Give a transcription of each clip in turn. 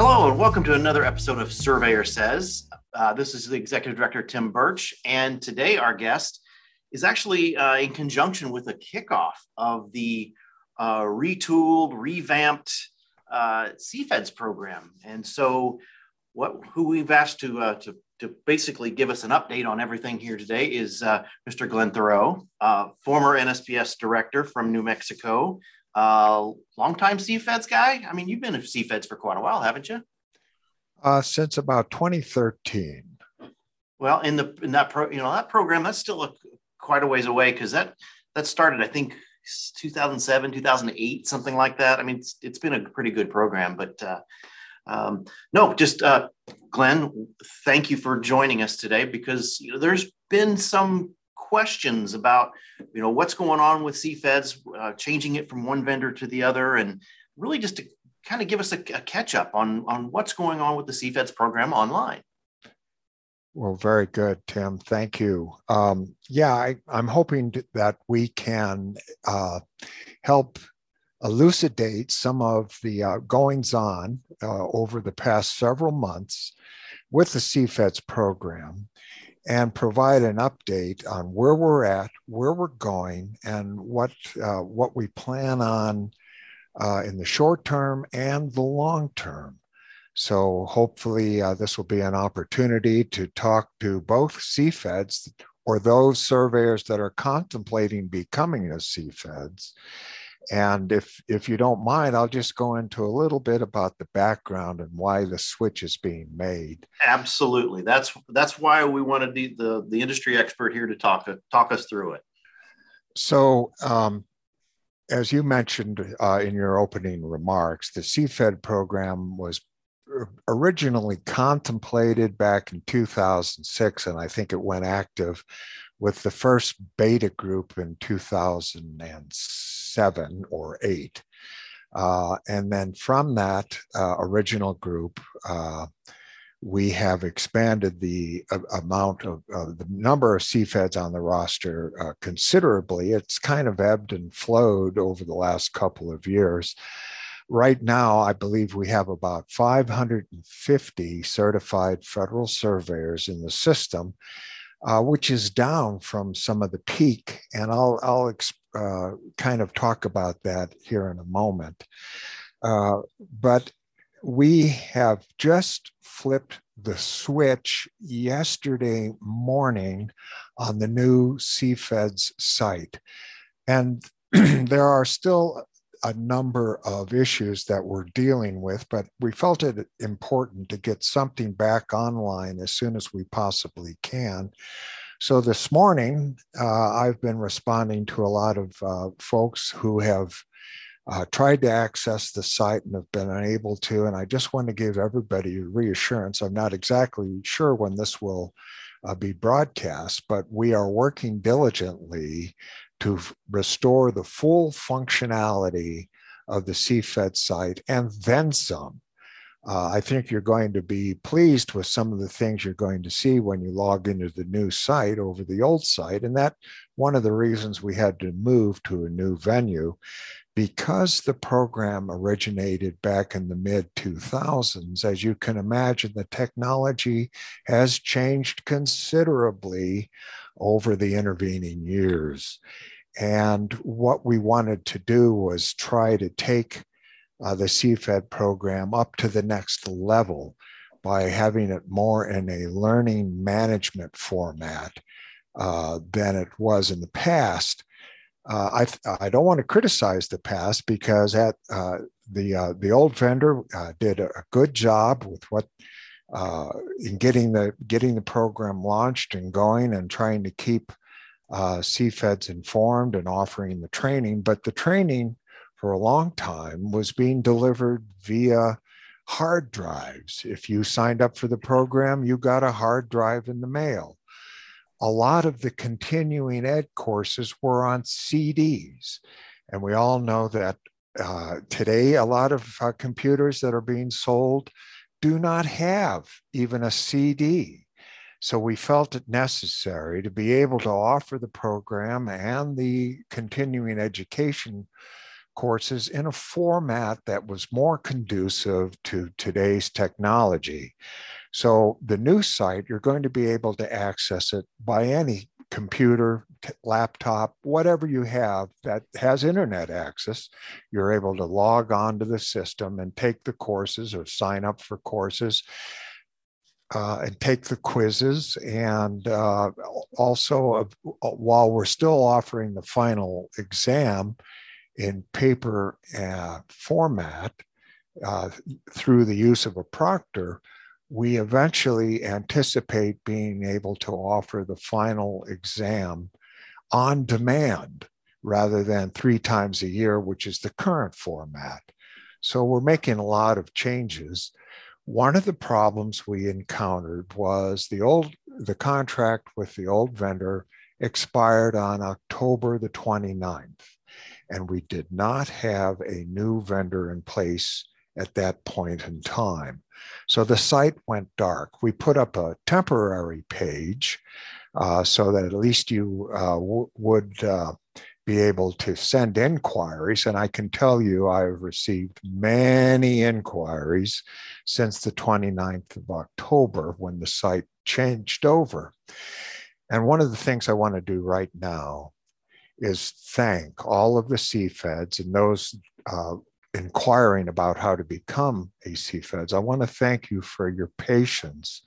Hello, and welcome to another episode of Surveyor Says. Uh, this is the Executive Director, Tim Burch, and today our guest is actually uh, in conjunction with a kickoff of the uh, retooled, revamped uh, CFEDS program. And so, what who we've asked to, uh, to, to basically give us an update on everything here today is uh, Mr. Glenn Theroux, former NSPS Director from New Mexico, uh, longtime CFEDS guy. I mean, you've been at CFEDS for quite a while, haven't you? Uh, since about 2013. Well, in the in that pro, you know that program that's still a, quite a ways away because that that started I think 2007 2008 something like that. I mean it's, it's been a pretty good program, but uh, um, no, just uh, Glenn, thank you for joining us today because you know there's been some questions about you know what's going on with CFEDS, uh, changing it from one vendor to the other, and really just to kind of give us a, a catch up on on what's going on with the CFEDS program online. Well, very good, Tim. Thank you. Um, yeah, I, am hoping that we can uh, help elucidate some of the uh, goings on uh, over the past several months with the CFEDS program and provide an update on where we're at, where we're going, and what uh, what we plan on uh, in the short term and the long term. So hopefully, uh, this will be an opportunity to talk to both CFEDs or those surveyors that are contemplating becoming a CFEDs and if if you don't mind, I'll just go into a little bit about the background and why the switch is being made. Absolutely, that's that's why we wanted the the, the industry expert here to talk talk us through it. So, um, as you mentioned uh, in your opening remarks, the CFED program was originally contemplated back in 2006, and I think it went active with the first beta group in 2007 or eight. Uh, and then from that uh, original group, uh, we have expanded the uh, amount of the number of CFEDs on the roster uh, considerably. It's kind of ebbed and flowed over the last couple of years. Right now, I believe we have about 550 certified federal surveyors in the system uh, which is down from some of the peak. And I'll, I'll uh, kind of talk about that here in a moment. Uh, but we have just flipped the switch yesterday morning on the new CFEDS site. And there are still a number of issues that we're dealing with, but we felt it important to get something back online as soon as we possibly can. So this morning, uh, I've been responding to a lot of uh, folks who have uh, tried to access the site and have been unable to. And I just want to give everybody reassurance. I'm not exactly sure when this will uh, be broadcast, but we are working diligently to restore the full functionality of the CFED site and then some. Uh, I think you're going to be pleased with some of the things you're going to see when you log into the new site over the old site. And that one of the reasons we had to move to a new venue because the program originated back in the mid 2000s, as you can imagine, the technology has changed considerably over the intervening years. And what we wanted to do was try to take uh, the CFED program up to the next level by having it more in a learning management format uh, than it was in the past. Uh, I, I don't want to criticize the past because at uh, the uh, the old vendor uh, did a good job with what in getting the getting the program launched and going and trying to keep uh, CFEDs informed and offering the training. But the training for a long time was being delivered via hard drives. If you signed up for the program, you got a hard drive in the mail. A lot of the continuing ed courses were on CDs. And we all know that uh, today, a lot of uh, computers that are being sold do not have even a CD. So we felt it necessary to be able to offer the program and the continuing education courses in a format that was more conducive to today's technology. So the new site, you're going to be able to access it by any computer, laptop, whatever you have that has internet access, you're able to log on to the system and take the courses or sign up for courses uh, and take the quizzes. And uh, also, uh, while we're still offering the final exam in paper uh, format uh, through the use of a proctor, we eventually anticipate being able to offer the final exam on demand rather than three times a year, which is the current format. So we're making a lot of changes. One of the problems we encountered was the old the contract with the old vendor expired on October the 29th, and we did not have a new vendor in place at that point in time. So the site went dark. We put up a temporary page uh, so that at least you uh, would uh, be able to send inquiries. And I can tell you, I've received many inquiries since the 29th of October when the site changed over. And one of the things I want to do right now is thank all of the CFEDs and those uh, inquiring about how to become a CFEDs. I want to thank you for your patience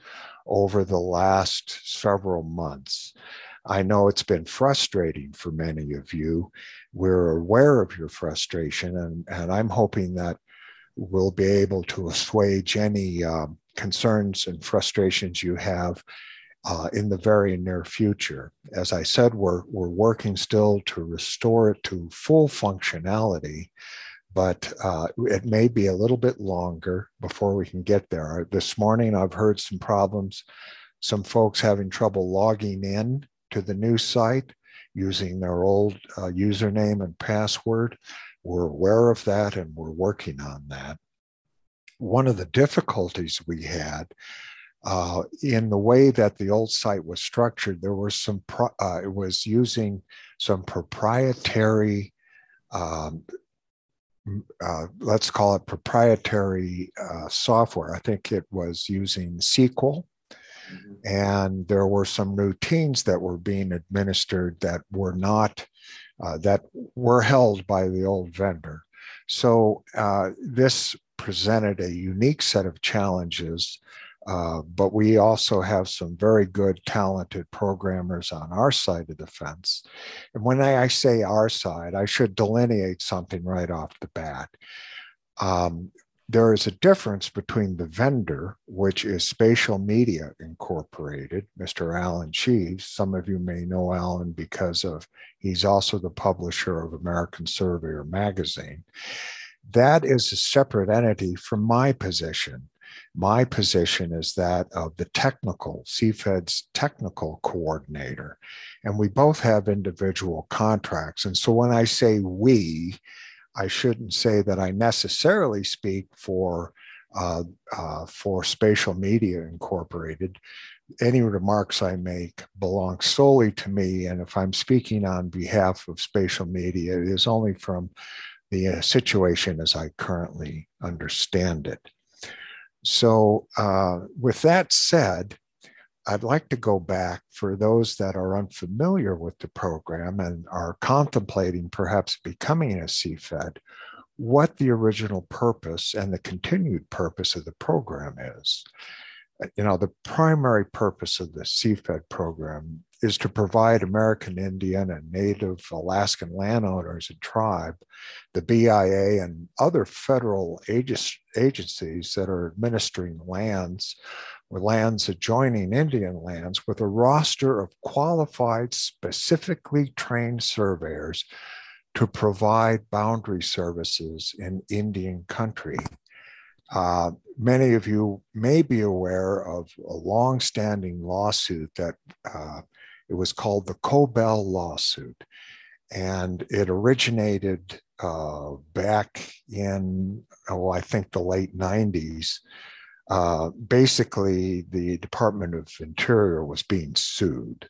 over the last several months. I know it's been frustrating for many of you. We're aware of your frustration, and, and I'm hoping that we'll be able to assuage any um, concerns and frustrations you have uh, in the very near future. As I said, we're, we're working still to restore it to full functionality but uh, it may be a little bit longer before we can get there. This morning, I've heard some problems, some folks having trouble logging in to the new site using their old uh, username and password. We're aware of that and we're working on that. One of the difficulties we had uh, in the way that the old site was structured, there was some, pro- uh, it was using some proprietary um, uh, let's call it proprietary uh, software. I think it was using SQL. Mm-hmm. And there were some routines that were being administered that were not, uh, that were held by the old vendor. So uh, this presented a unique set of challenges uh, but we also have some very good, talented programmers on our side of the fence. And when I, say our side, I should delineate something right off the bat. Um, there is a difference between the vendor, which is Spatial Media Incorporated, Mr. Alan Cheves. Some of you may know Alan because of he's also the publisher of American Surveyor magazine. That is a separate entity from my position. My position is that of the technical, CFED's technical coordinator. And we both have individual contracts. And so when I say we, I shouldn't say that I necessarily speak for uh, uh, for Spatial Media Incorporated. Any remarks I make belong solely to me, and if I'm speaking on behalf of Spatial Media, it is only from the uh, situation as I currently understand it. So, uh, with that said, I'd like to go back for those that are unfamiliar with the program and are contemplating perhaps becoming a CFED, what the original purpose and the continued purpose of the program is. Uh, you know, the primary purpose of the CFED program is to provide American Indian and Native Alaskan landowners and tribe, the BIA and other federal agencies that are administering lands or lands adjoining Indian lands with a roster of qualified, specifically trained surveyors to provide boundary services in Indian country. Uh, many of you may be aware of a long-standing lawsuit that uh, it was called the Cobell lawsuit, and it originated uh, back in oh I think the late '90s. Uh, basically, the Department of Interior was being sued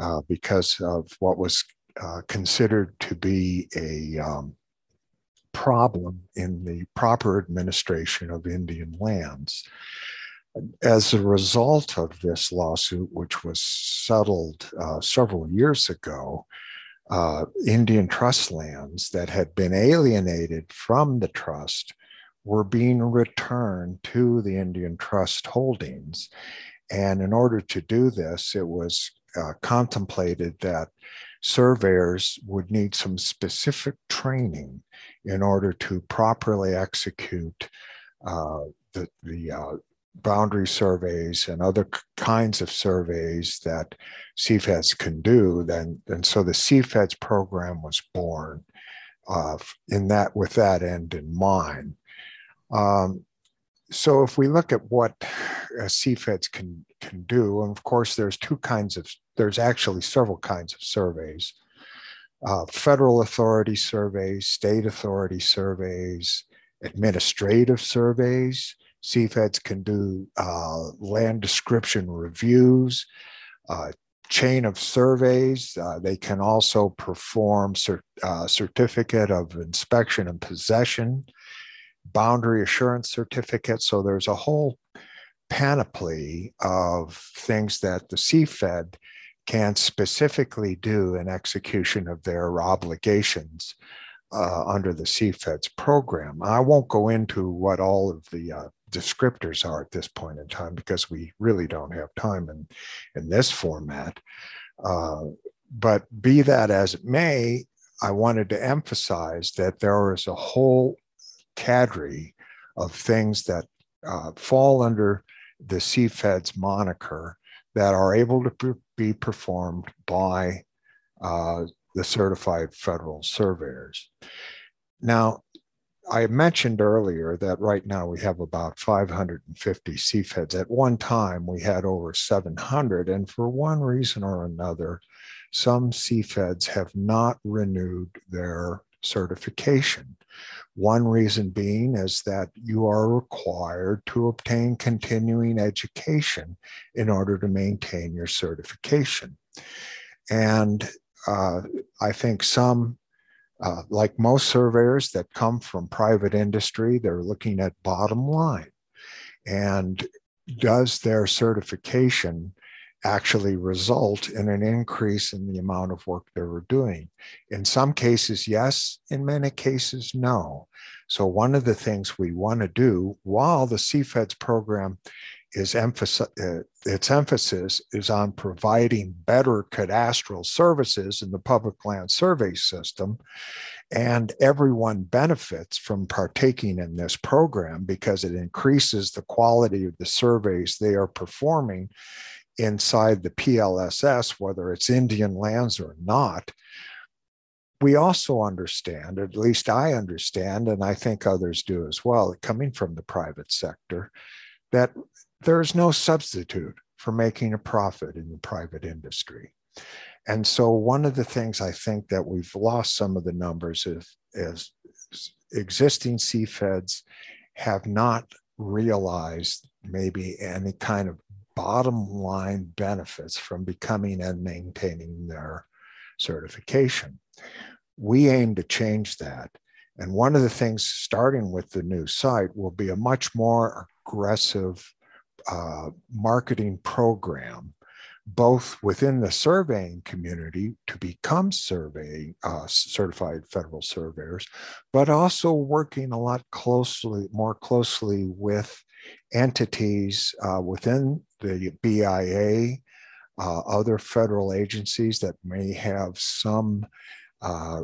uh, because of what was uh, considered to be a um, problem in the proper administration of Indian lands. As a result of this lawsuit, which was settled uh, several years ago, uh, Indian trust lands that had been alienated from the trust were being returned to the Indian trust holdings. And in order to do this, it was uh, contemplated that surveyors would need some specific training in order to properly execute uh, the, the uh, boundary surveys and other kinds of surveys that CFEDS can do. Then, and so the CFEDS program was born uh, in that with that end in mind. Um, so if we look at what uh, CFEDS can can do, and of course there's two kinds of there's actually several kinds of surveys. Uh, federal authority surveys, state authority surveys, administrative surveys. CFEDS can do uh, land description reviews, uh, chain of surveys. Uh, they can also perform cert- uh, certificate of inspection and possession boundary assurance certificate. So there's a whole panoply of things that the CFED can specifically do in execution of their obligations uh, under the CFED's program. I won't go into what all of the uh, descriptors are at this point in time because we really don't have time in, in this format. Uh, but be that as it may, I wanted to emphasize that there is a whole cadre of things that uh, fall under the CFED's moniker that are able to be performed by uh, the certified federal surveyors. Now, I mentioned earlier that right now we have about 550 CFEDs. At one time, we had over 700, and for one reason or another, some CFEDs have not renewed their certification. One reason being is that you are required to obtain continuing education in order to maintain your certification. And uh, I think some, uh, like most surveyors that come from private industry, they're looking at bottom line. And does their certification actually result in an increase in the amount of work they were doing. In some cases, yes. In many cases, no. So one of the things we want to do while the CFEDS program is emphasis, uh, its emphasis is on providing better cadastral services in the public land survey system. And everyone benefits from partaking in this program because it increases the quality of the surveys they are performing inside the PLSS, whether it's Indian lands or not, we also understand, at least I understand, and I think others do as well, coming from the private sector, that there is no substitute for making a profit in the private industry. And so, one of the things I think that we've lost some of the numbers is, is existing CFEDs have not realized maybe any kind of bottom line benefits from becoming and maintaining their certification. We aim to change that. And one of the things, starting with the new site, will be a much more aggressive uh, marketing program, both within the surveying community to become survey uh, certified federal surveyors, but also working a lot closely, more closely with entities uh, within the BIA, uh, other federal agencies that may have some uh,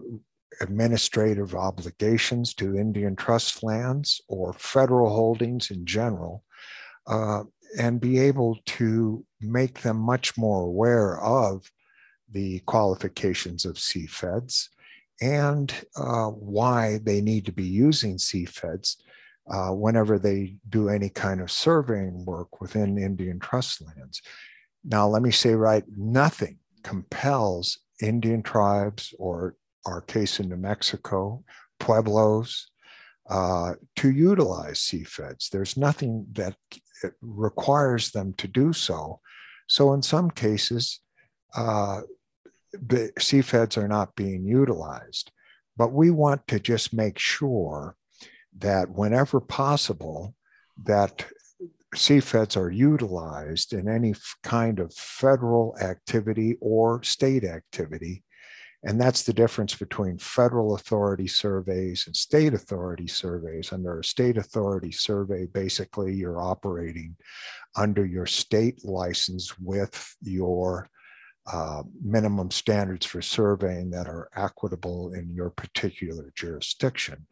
administrative obligations to Indian trust lands or federal holdings in general, uh, and be able to make them much more aware of the qualifications of CFEDs and uh, why they need to be using CFEDs uh, whenever they do any kind of surveying work within Indian trust lands. Now, let me say right, nothing compels Indian tribes or our case in New Mexico, Pueblos, uh, to utilize CFEDs. There's nothing that requires them to do so. So in some cases, uh, the CFEDs are not being utilized. But we want to just make sure that whenever possible, that CFEDs are utilized in any kind of federal activity or state activity. And that's the difference between federal authority surveys and state authority surveys. Under a state authority survey, basically you're operating under your state license with your uh, minimum standards for surveying that are equitable in your particular jurisdiction.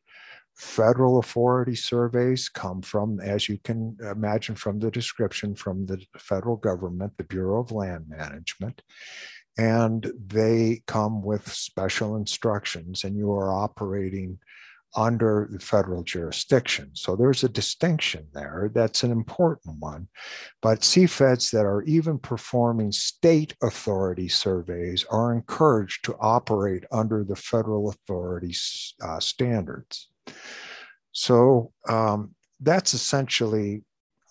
Federal authority surveys come from, as you can imagine from the description, from the federal government, the Bureau of Land Management, and they come with special instructions, and you are operating under the federal jurisdiction. So there's a distinction there. That's an important one. But CFEDs that are even performing state authority surveys are encouraged to operate under the federal authority uh, standards. So um, that's essentially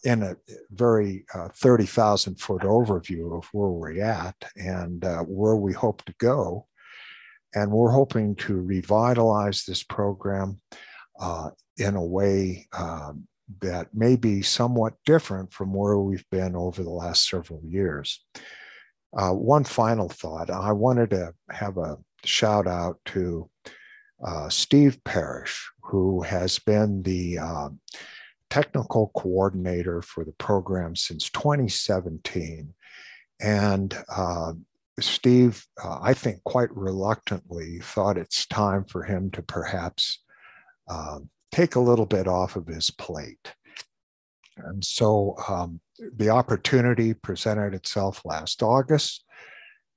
in a very uh, 30,000 foot overview of where we're at and uh, where we hope to go. And we're hoping to revitalize this program uh, in a way um, that may be somewhat different from where we've been over the last several years. Uh, one final thought I wanted to have a shout out to uh, Steve Parrish, who has been the uh, technical coordinator for the program since 2017. And uh, Steve, uh, I think quite reluctantly, thought it's time for him to perhaps uh, take a little bit off of his plate. And so um, the opportunity presented itself last August,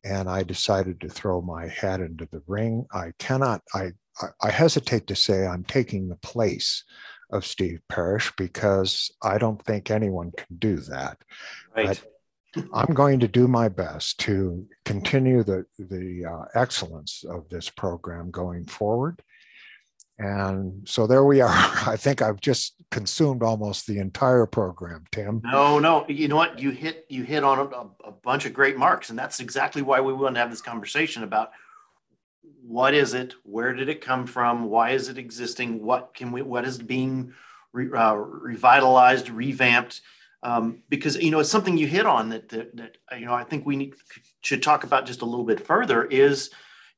and I decided to throw my hat into the ring. I cannot, I, I hesitate to say I'm taking the place of Steve Parrish because I don't think anyone can do that. Right. But I'm going to do my best to continue the, the uh, excellence of this program going forward. And so there we are. I think I've just consumed almost the entire program, Tim. No, no. You know what? You hit you hit on a, a bunch of great marks, and that's exactly why we want to have this conversation about what is it, where did it come from, why is it existing, what can we, what is being re, uh, revitalized, revamped, um, because you know it's something you hit on that, that, that you know I think we need, should talk about just a little bit further is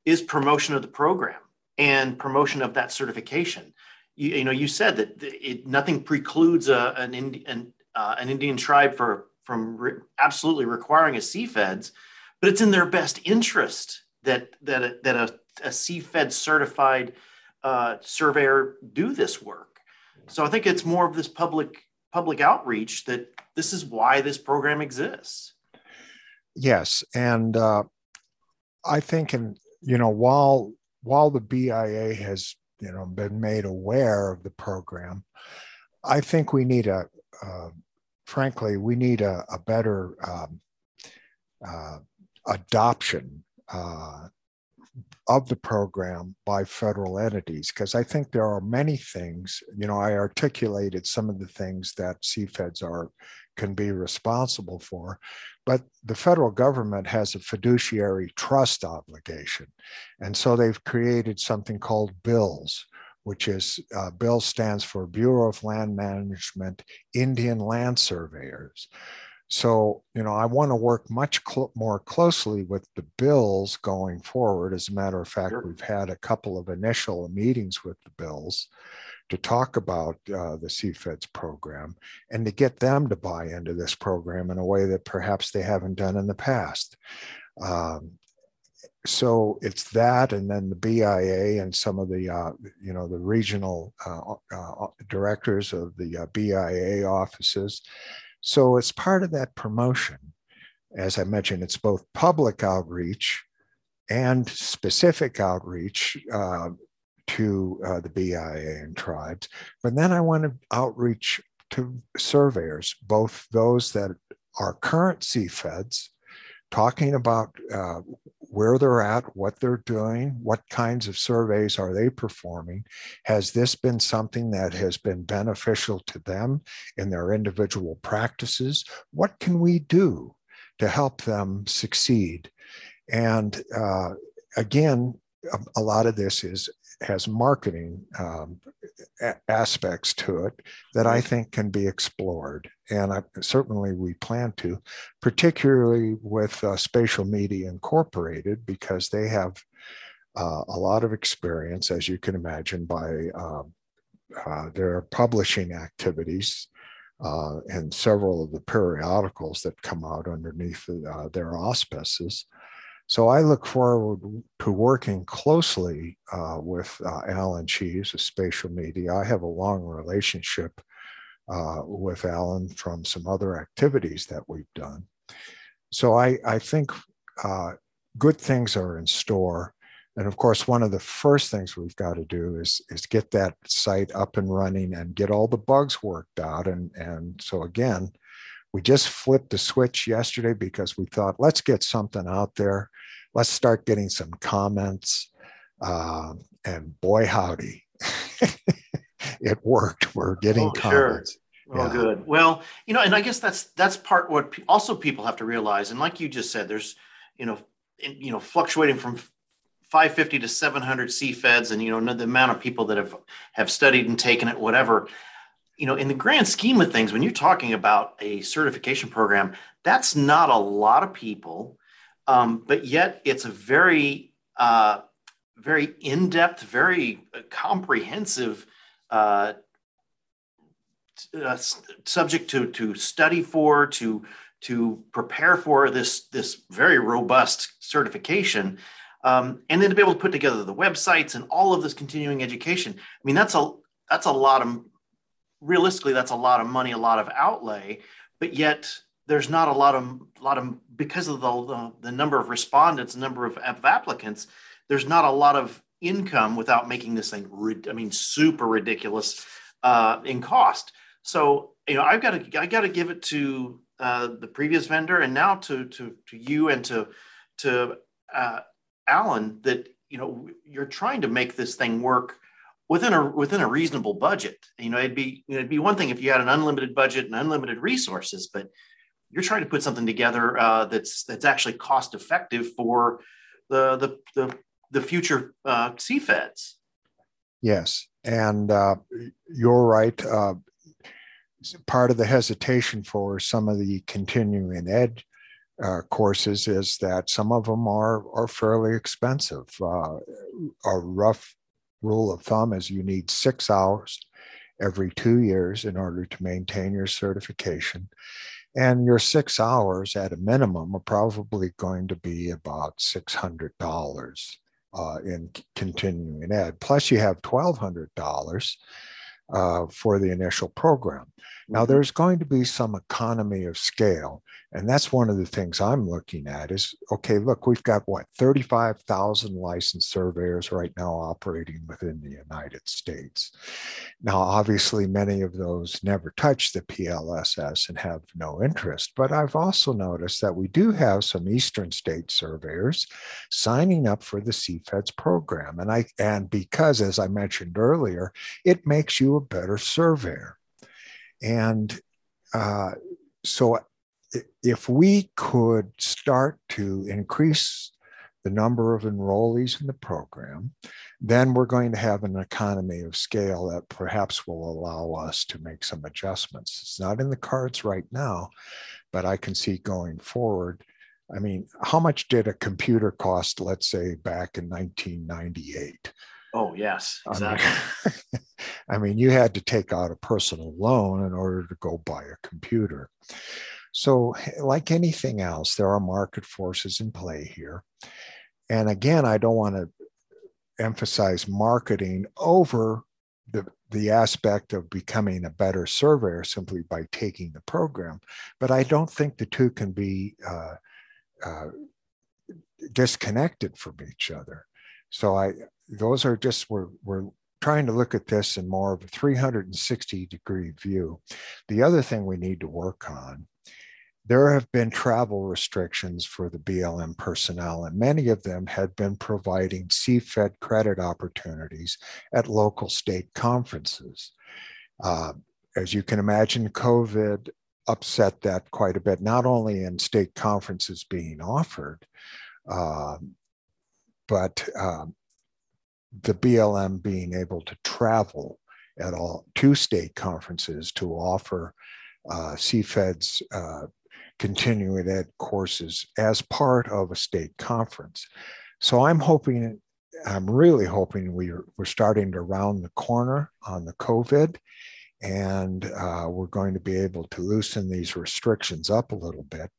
is promotion of the program and promotion of that certification. You, you know you said that it, nothing precludes a, an, an, uh, an Indian tribe for from re, absolutely requiring a CFEDS, but it's in their best interest that that a, that a, a CFED certified uh, surveyor do this work. So I think it's more of this public public outreach that this is why this program exists. Yes, and uh, I think, and you know, while while the BIA has you know been made aware of the program, I think we need a, uh, frankly, we need a, a better um, uh, adoption uh, of the program by federal entities because I think there are many things, you know, I articulated some of the things that CFEDs are can be responsible for, but the federal government has a fiduciary trust obligation. And so they've created something called BILS, which is uh, bill stands for Bureau of Land Management Indian Land Surveyors. So, you know, I want to work much cl- more closely with the BILS going forward. As a matter of fact, sure. we've had a couple of initial meetings with the BILS to talk about uh, the CFEDS program and to get them to buy into this program in a way that perhaps they haven't done in the past. Um, so it's that, and then the BIA and some of the uh, you know the regional uh, uh, directors of the uh, BIA offices. So it's part of that promotion. As I mentioned, it's both public outreach and specific outreach uh, to uh, the BIA and tribes. But then I want to outreach to surveyors, both those that are current CFEDs, talking about uh, where they're at, what they're doing, what kinds of surveys are they performing. Has this been something that has been beneficial to them in their individual practices? What can we do to help them succeed? And uh, again, a, a, lot of this is has marketing um, a- aspects to it that I think can be explored. And I, certainly we plan to, particularly with uh, Spatial Media Incorporated, because they have uh, a lot of experience, as you can imagine, by um, uh, their publishing activities. Uh, and several of the periodicals that come out underneath uh, their auspices. So I look forward to working closely uh, with uh, Alan Cheves of Spatial Media. I have a long relationship uh, with Alan from some other activities that we've done. So I, I think uh, good things are in store. And of course, one of the first things we've got to do is, is get that site up and running and get all the bugs worked out. And, and so again, we just flipped the switch yesterday because we thought, let's get something out there. Let's start getting some comments. Uh, and boy, howdy, it worked. We're getting oh, comments. Sure. Oh, yeah. good. Well, you know, and I guess that's that's part what also people have to realize. And like you just said, there's, you know, in, you know, fluctuating from 550 to 700 CFEDs, and you know, the amount of people that have have studied and taken it, whatever you know, in the grand scheme of things, when you're talking about a certification program, that's not a lot of people, um, but yet it's a very, uh, very in-depth, very uh, comprehensive uh, uh, subject to to study for, to to prepare for this this very robust certification. Um, and then to be able to put together the websites and all of this continuing education. I mean, that's a that's a lot of realistically that's a lot of money a lot of outlay but yet there's not a lot of lot of because of the, the, the number of respondents number of, of applicants there's not a lot of income without making this thing i mean super ridiculous uh, in cost. So you know i've got to i got to give it to uh, the previous vendor and now to to to you and to to uh, alan that you know you're trying to make this thing work within a within a reasonable budget. You know, it'd be it'd be one thing if you had an unlimited budget and unlimited resources, but you're trying to put something together uh, that's that's actually cost effective for the the the, the future uh, CFEDs. Yes, and uh, you're right. Uh, part of the hesitation for some of the continuing ed uh, courses is that some of them are are fairly expensive. Uh, a rough rule of thumb is you need six hours every two years in order to maintain your certification. And your six hours at a minimum are probably going to be about $600 uh, in continuing ed. Plus, you have $1,200 uh, for the initial program. Now, mm-hmm. there's going to be some economy of scale and that's one of the things I'm looking at is okay, look, we've got what 35,000 licensed surveyors right now operating within the United States. Now, obviously, many of those never touch the PLSS and have no interest, but I've also noticed that we do have some Eastern state surveyors signing up for the CFEDS program. And I and because as I mentioned earlier, it makes you a better surveyor. And uh, so if we could start to increase the number of enrollees in the program, then we're going to have an economy of scale that perhaps will allow us to make some adjustments. It's not in the cards right now, but I can see going forward. I mean, how much did a computer cost, let's say, back in 1998? Oh, yes, exactly. I mean, I mean, you had to take out a personal loan in order to go buy a computer. So, like anything else, there are market forces in play here. And again, I don't want to emphasize marketing over the, the aspect of becoming a better surveyor simply by taking the program. But I don't think the two can be uh, uh, disconnected from each other. So I those are just we're we're trying to look at this in more of a 360 degree view. The other thing we need to work on there have been travel restrictions for the BLM personnel, and many of them had been providing CFED credit opportunities at local state conferences. Uh, as you can imagine, COVID upset that quite a bit, not only in state conferences being offered, uh, but um, the BLM being able to travel at all to state conferences to offer uh, CFED's uh, continuing ed courses as part of a state conference. So I'm hoping, I'm really hoping we're, we're starting to round the corner on the COVID and uh, we're going to be able to loosen these restrictions up a little bit.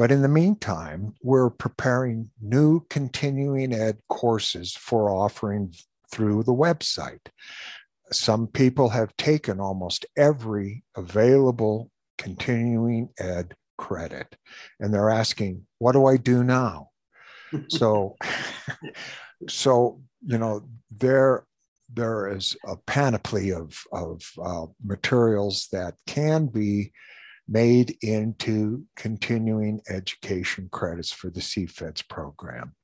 But in the meantime, we're preparing new continuing ed courses for offering through the website. Some people have taken almost every available continuing ed credit and they're asking what do i do now so so you know there there is a panoply of of uh, materials that can be made into continuing education credits for the CFEDS program.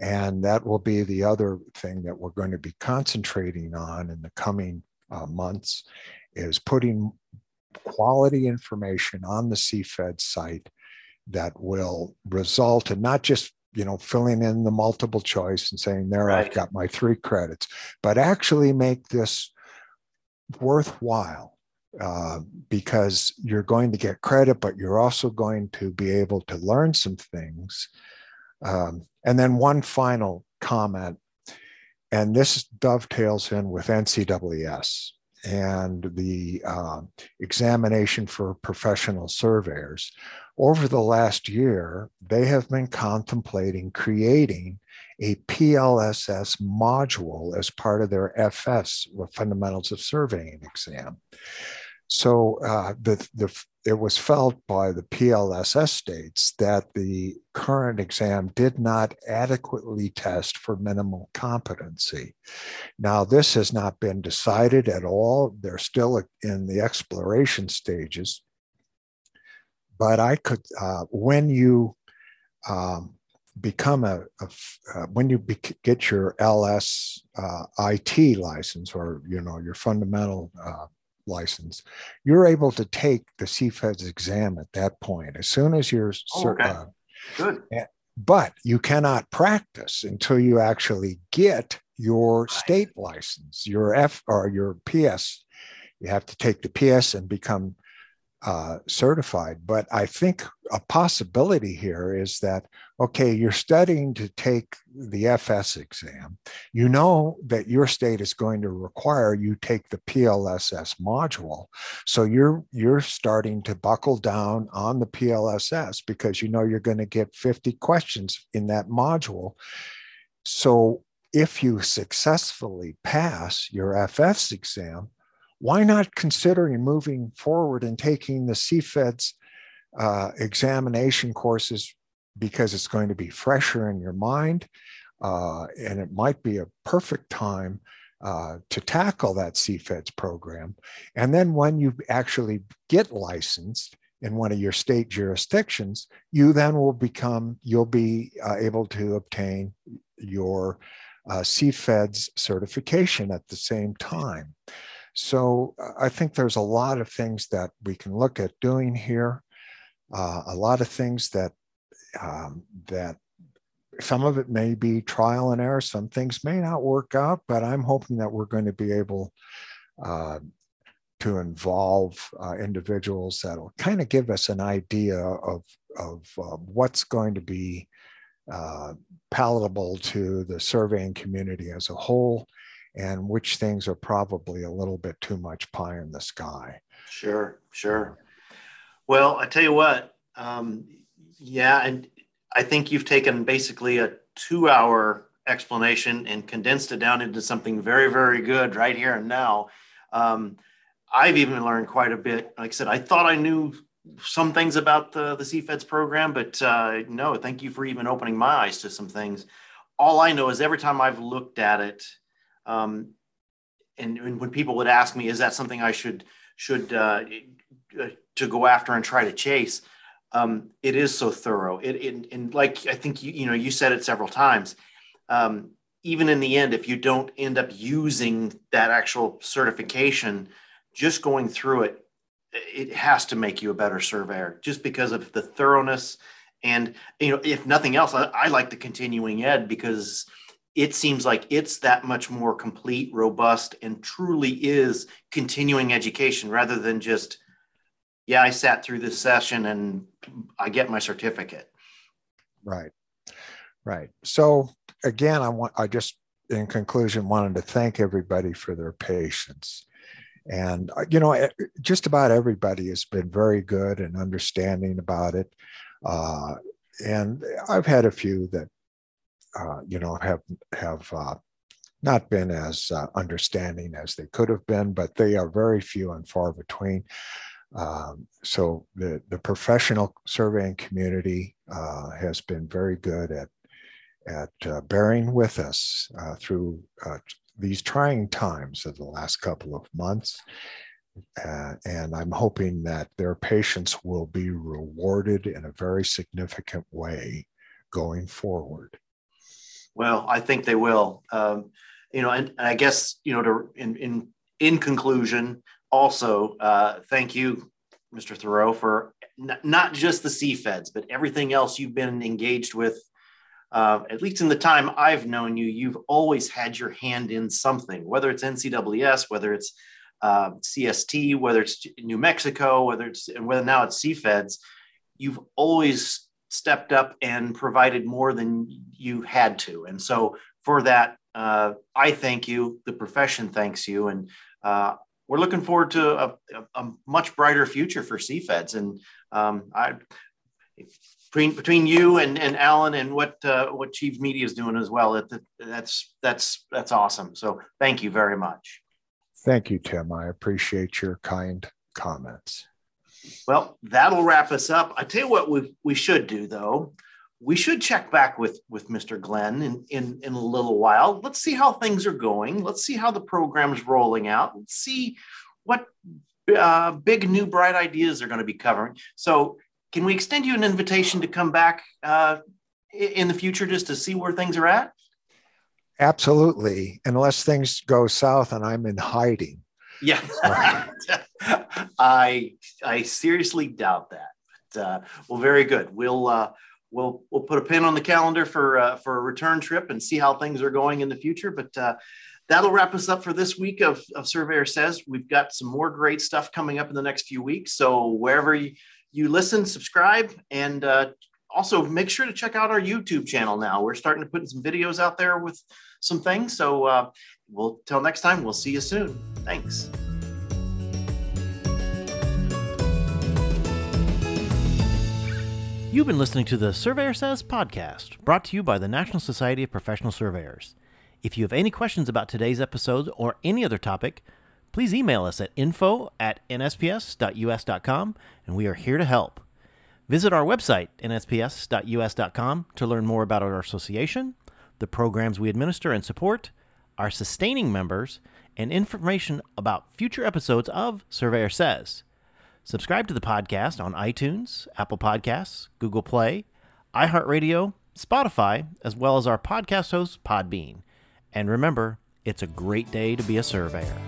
And that will be the other thing that we're going to be concentrating on in the coming uh, months is putting quality information on the CFED site that will result in not just you know filling in the multiple choice and saying there right. I've got my three credits, but actually make this worthwhile uh, because you're going to get credit, but you're also going to be able to learn some things. Um, and then one final comment, and this dovetails in with NCEES and the uh, examination for professional surveyors. Over the last year, they have been contemplating creating a PLSS module as part of their FS, Fundamentals of Surveying exam. So uh, the, the, it was felt by the PLSS states that the current exam did not adequately test for minimal competency. Now, this has not been decided at all. They're still in the exploration stages. But I could, uh, when you um, become a, a uh, when you get your LS uh, IT license or you know your fundamental uh, license, you're able to take the CFEDS exam at that point. As soon as you're oh, okay. uh, good, but you cannot practice until you actually get your state license, your F or your PS. You have to take the PS and become uh, certified. But I think a possibility here is that, okay, you're studying to take the FS exam. You know that your state is going to require you take the PLSS module. So you're, you're starting to buckle down on the PLSS because you know you're going to get 50 questions in that module. So if you successfully pass your FS exam, why not considering moving forward and taking the CFEDS uh, examination courses because it's going to be fresher in your mind uh, and it might be a perfect time uh, to tackle that CFEDS program. And then when you actually get licensed in one of your state jurisdictions, you then will become, you'll be uh, able to obtain your uh, CFEDS certification at the same time. So uh, I think there's a lot of things that we can look at doing here, uh, a lot of things that um, that some of it may be trial and error. Some things may not work out, but I'm hoping that we're going to be able uh, to involve uh, individuals that'll kind of give us an idea of, of uh, what's going to be uh, palatable to the surveying community as a whole and which things are probably a little bit too much pie in the sky. Sure, sure. Well, I tell you what, um, yeah, and I think you've taken basically a two hour explanation and condensed it down into something very, very good right here and now. Um, I've even learned quite a bit. Like I said, I thought I knew some things about the, the CFEDS program, but uh, no, thank you for even opening my eyes to some things. All I know is every time I've looked at it, um, and, and, when people would ask me, is that something I should should uh, uh to go after and try to chase? Um, it is so thorough. It, it, and like I think you you know you said it several times. Um, even in the end, if you don't end up using that actual certification, just going through it, it has to make you a better surveyor just because of the thoroughness. And, you know, if nothing else, I, I like the continuing ed because it seems like it's that much more complete, robust, and truly is continuing education rather than just, yeah, I sat through this session and I get my certificate. Right. Right. So again, I want I just in conclusion wanted to thank everybody for their patience. And, uh, you know, just about everybody has been very good and understanding about it. Uh, and I've had a few that, uh, you know, have, have uh, not been as uh, understanding as they could have been, but they are very few and far between. Um, so the, the professional surveying community uh, has been very good at at uh, bearing with us uh, through uh, these trying times of the last couple of months. Uh, and I'm hoping that their patience will be rewarded in a very significant way going forward. Well, I think they will. Um, you know, and, and, I guess you know, to in in in conclusion, also uh, thank you, Mr. Thoreau, for n- not just the CFEDS, but everything else you've been engaged with uh, at least in the time I've known you, you've always had your hand in something, whether it's NCEES, whether it's uh, CST, whether it's New Mexico, whether it's and whether now it's CFEDS, you've always stepped up and provided more than you had to. And so for that, uh, I thank you. The profession thanks you, and uh, we're looking forward to a, a, a, much brighter future for CFEDS. And um, I between between you and, and Alan and what uh, what Chief Media is doing as well. That, that's that's that's awesome. So thank you very much. Thank you, Tim. I appreciate your kind comments. Well, that'll wrap us up. I tell you what we we should do though. We should check back with with Mr. Glenn in, in in a little while. Let's see how things are going. Let's see how the program's rolling out. Let's see what uh, big new bright ideas they're going to be covering. So can we extend you an invitation to come back uh, in the future just to see where things are at? Absolutely, unless things go south and I'm in hiding. Yeah, I I seriously doubt that. But, uh, well, very good. We'll uh, we'll we'll put a pin on the calendar for uh, for a return trip and see how things are going in the future. But uh, that'll wrap us up for this week of, of Surveyor Says. We've got some more great stuff coming up in the next few weeks. So wherever you you listen, subscribe, and uh, also make sure to check out our YouTube channel now. We're starting to put some videos out there with some things. So uh, we'll till next time. We'll see you soon. Thanks. You've been listening to the Surveyor Says podcast, brought to you by the National Society of Professional Surveyors. If you have any questions about today's episode or any other topic, please email us at info at nsps.us.com and we are here to help. Visit our website, nsps.us.com, to learn more about our association, the programs we administer and support, our sustaining members, and information about future episodes of Surveyor Says. Subscribe to the podcast on iTunes, Apple Podcasts, Google Play, iHeartRadio, Spotify, as well as our podcast host, Podbean. And remember, it's a great day to be a surveyor.